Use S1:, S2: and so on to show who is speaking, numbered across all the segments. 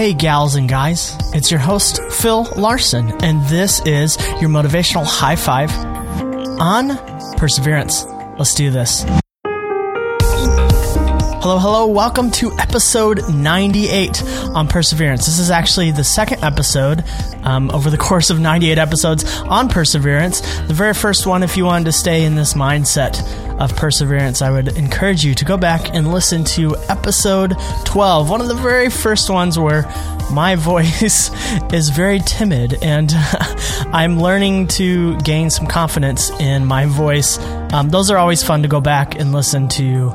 S1: Hey, gals and guys, it's your host, Phil Larson, and this is your motivational high five on perseverance. Let's do this. Hello, hello. Welcome to episode 98 on perseverance. This is actually the second episode um, over the course of 98 episodes on perseverance. The very first one, if you wanted to stay in this mindset of perseverance, I would encourage you to go back and listen to episode 12, one of the very first ones where my voice is very timid and I'm learning to gain some confidence in my voice. Um, those are always fun to go back and listen to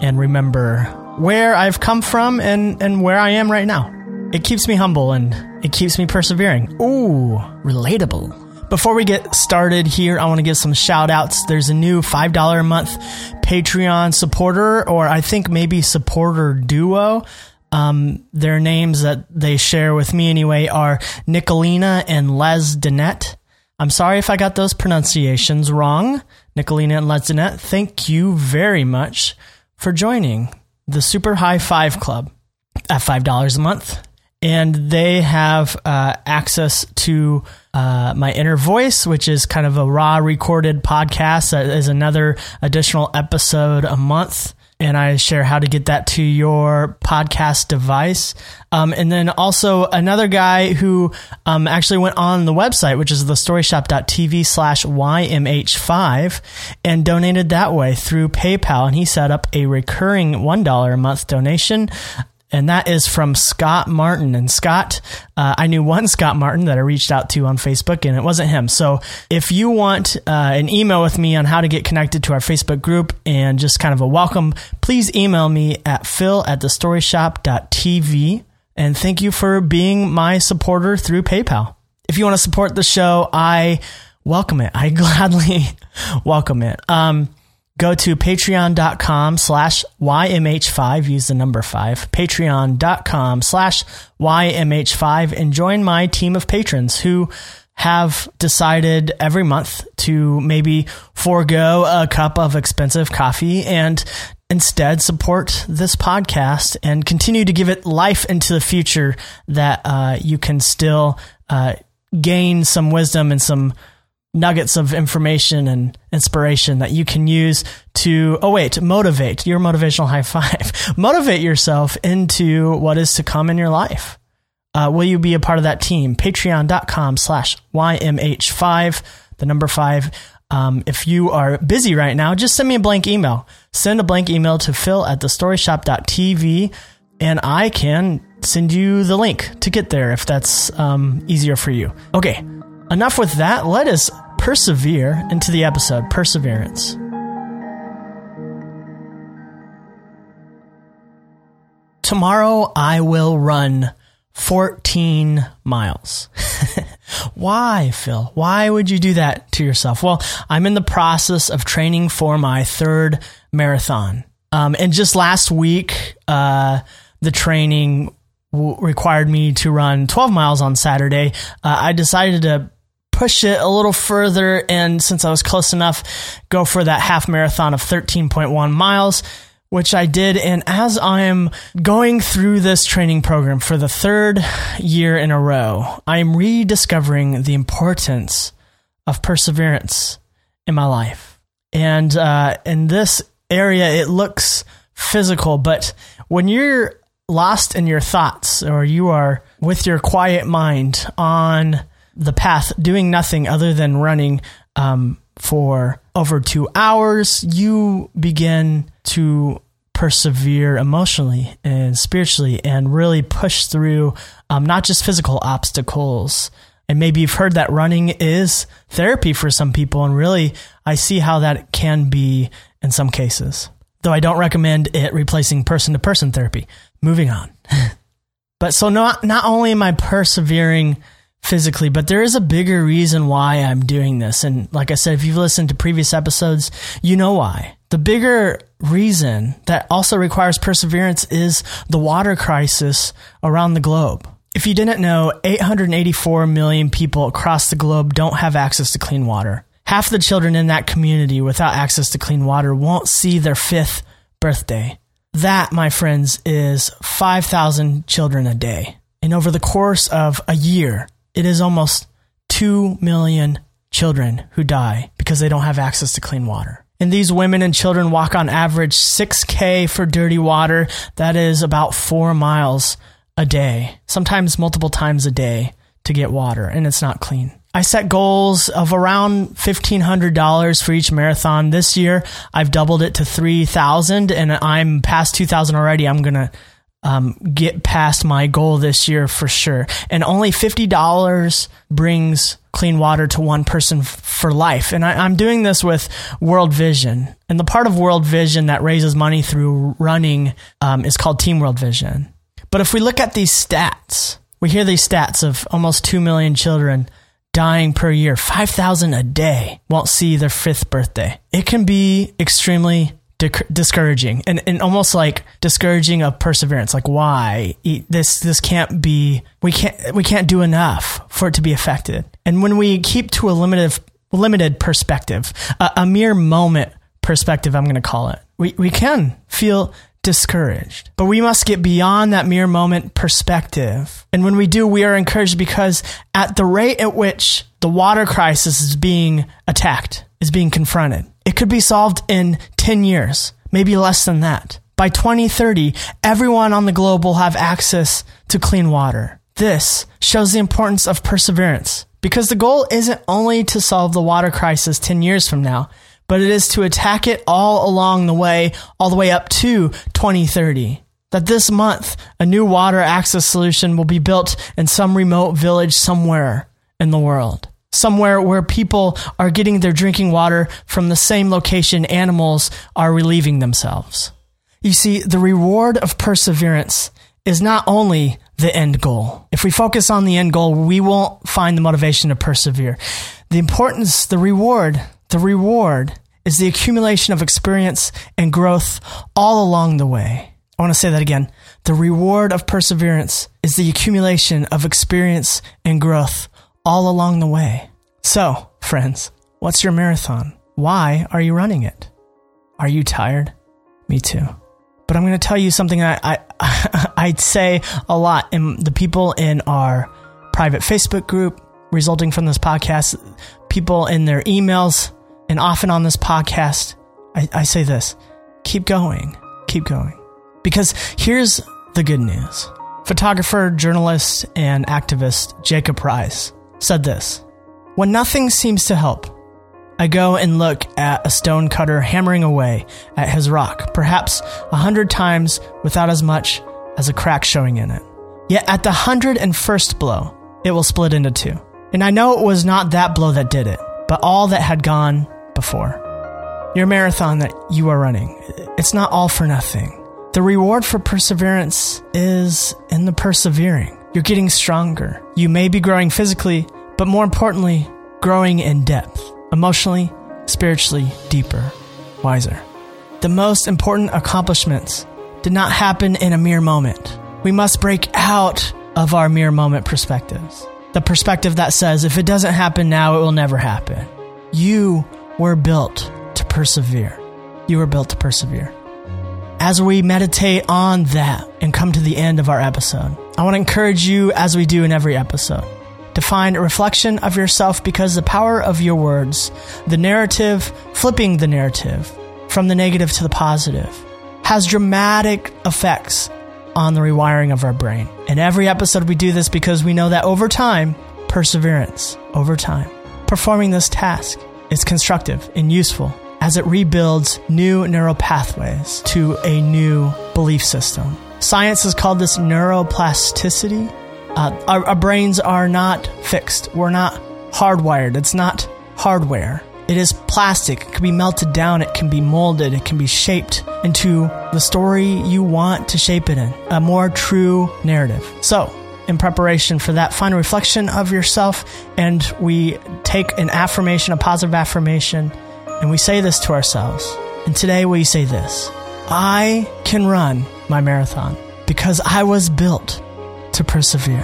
S1: and remember where I've come from and, and where I am right now. It keeps me humble and it keeps me persevering. Ooh, relatable. Before we get started here, I want to give some shout outs. There's a new $5 a month Patreon supporter, or I think maybe supporter duo. Um, their names that they share with me anyway are Nicolina and Les Danette. I'm sorry if I got those pronunciations wrong. Nicolina and Les Danette, thank you very much for joining the Super High Five Club at $5 a month. And they have uh, access to uh, my inner voice, which is kind of a raw recorded podcast that is another additional episode a month and I share how to get that to your podcast device. Um, and then also another guy who um, actually went on the website, which is thestoryshop.tv slash YMH5, and donated that way through PayPal. And he set up a recurring $1 a month donation and that is from Scott Martin. And Scott, uh, I knew one Scott Martin that I reached out to on Facebook, and it wasn't him. So if you want uh, an email with me on how to get connected to our Facebook group and just kind of a welcome, please email me at phil at thestoryshop.tv. And thank you for being my supporter through PayPal. If you want to support the show, I welcome it. I gladly welcome it. Um, go to patreon.com slash YMH5, use the number five, patreon.com slash YMH5, and join my team of patrons who have decided every month to maybe forego a cup of expensive coffee and instead support this podcast and continue to give it life into the future that uh, you can still uh, gain some wisdom and some nuggets of information and inspiration that you can use to oh wait motivate your motivational high five. Motivate yourself into what is to come in your life. Uh, will you be a part of that team? Patreon.com slash ymh5 the number five. Um, if you are busy right now just send me a blank email. Send a blank email to phil at thestoryshop.tv and i can send you the link to get there if that's um, easier for you. Okay enough with that. Let us persevere into the episode Perseverance. Tomorrow I will run 14 miles. Why, Phil? Why would you do that to yourself? Well, I'm in the process of training for my third marathon. Um, and just last week, uh, the training w- required me to run 12 miles on Saturday. Uh, I decided to push it a little further. And since I was close enough, go for that half marathon of 13.1 miles, which I did. And as I am going through this training program for the third year in a row, I am rediscovering the importance of perseverance in my life. And uh, in this area, it looks physical, but when you're lost in your thoughts or you are with your quiet mind on the path doing nothing other than running um, for over two hours, you begin to persevere emotionally and spiritually and really push through um, not just physical obstacles. And maybe you've heard that running is therapy for some people. And really, I see how that can be in some cases, though I don't recommend it replacing person to person therapy. Moving on. but so not, not only am I persevering physically, but there is a bigger reason why I'm doing this. And like I said, if you've listened to previous episodes, you know why. The bigger reason that also requires perseverance is the water crisis around the globe. If you didn't know, 884 million people across the globe don't have access to clean water. Half the children in that community without access to clean water won't see their fifth birthday. That, my friends, is 5,000 children a day And over the course of a year, it is almost 2 million children who die because they don't have access to clean water. And these women and children walk on average 6K for dirty water. That is about four miles a day, sometimes multiple times a day to get water, and it's not clean. I set goals of around $1,500 for each marathon. This year, I've doubled it to 3000 and I'm past 2000 already. I'm going to um, get past my goal this year for sure. And only $50 brings clean water to one person f- for life. And I, am doing this with World Vision. And the part of World Vision that raises money through running um, is called Team World Vision. But if we look at these stats, we hear these stats of almost 2 million children dying per year, 5,000 a day won't see their fifth birthday. It can be extremely discouraging and, and almost like discouraging of perseverance. Like why? This this can't be we can't we can't do enough for it to be affected. And when we keep to a limited limited perspective a, a mere moment perspective i'm going to call it we, we can feel discouraged but we must get beyond that mere moment perspective and when we do we are encouraged because at the rate at which the water crisis is being attacked is being confronted it could be solved in 10 years, maybe less than that. By 2030, everyone on the globe will have access to clean water. This shows the importance of perseverance because the goal isn't only to solve the water crisis 10 years from now, but it is to attack it all along the way, all the way up to 2030. That this month, a new water access solution will be built in some remote village somewhere in the world somewhere where people are getting their drinking water from the same location animals are relieving themselves. You see, the reward of perseverance is not only the end goal. If we focus on the end goal, we won't find the motivation to persevere. The importance, the reward, the reward is the accumulation of experience and growth all along the way. I want to say that again. The reward of perseverance is the accumulation of experience and growth all along the way. So, friends, what's your marathon? Why are you running it? Are you tired? Me too. But I'm going to tell you something I, I I'd say a lot in the people in our private Facebook group resulting from this podcast, people in their emails, and often on this podcast, I, I say this keep going, keep going. Because here's the good news photographer, journalist, and activist Jacob Riis said this When nothing seems to help, I go and look at a stone cutter hammering away at his rock, perhaps a hundred times without as much as a crack showing in it. Yet at the hundred and first blow, it will split into two. And I know it was not that blow that did it, but all that had gone before. Your marathon that you are running, it's not all for nothing. The reward for perseverance is in the persevering. You're getting stronger. You may be growing physically, but more importantly, growing in depth, emotionally, spiritually, deeper, wiser. The most important accomplishments did not happen in a mere moment. We must break out of our mere moment perspectives. The perspective that says, if it doesn't happen now, it will never happen. You were built to persevere. You were built to persevere as we meditate on that and come to the end of our episode, I want to encourage you, as we do in every episode, to find a reflection of yourself because the power of your words, the narrative, flipping the narrative from the negative to the positive, has dramatic effects on the rewiring of our brain. In every episode, we do this because we know that over time, perseverance, over time, performing this task is constructive and useful as it rebuilds new neural pathways to a new belief system. Science has called this neuroplasticity. Uh, our, our brains are not fixed. We're not hardwired. It's not hardware. It is plastic. It can be melted down. It can be molded. It can be shaped into the story you want to shape it in. A more true narrative. So, in preparation for that, find a reflection of yourself and we take an affirmation, a positive affirmation, and we say this to ourselves. And today we say this I can run my marathon because I was built to persevere.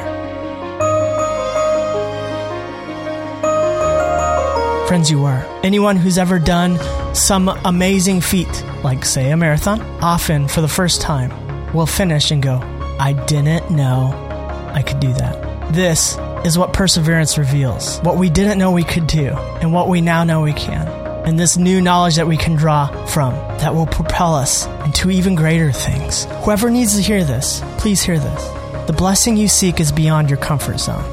S1: Friends, you are. Anyone who's ever done some amazing feat, like, say, a marathon, often for the first time will finish and go, I didn't know I could do that. This is what perseverance reveals what we didn't know we could do and what we now know we can. And this new knowledge that we can draw from that will propel us into even greater things. Whoever needs to hear this, please hear this. The blessing you seek is beyond your comfort zone.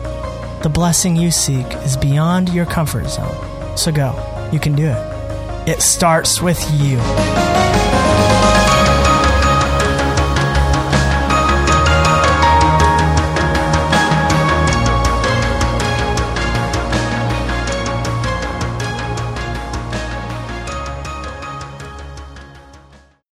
S1: The blessing you seek is beyond your comfort zone. So go. You can do it. It starts with you.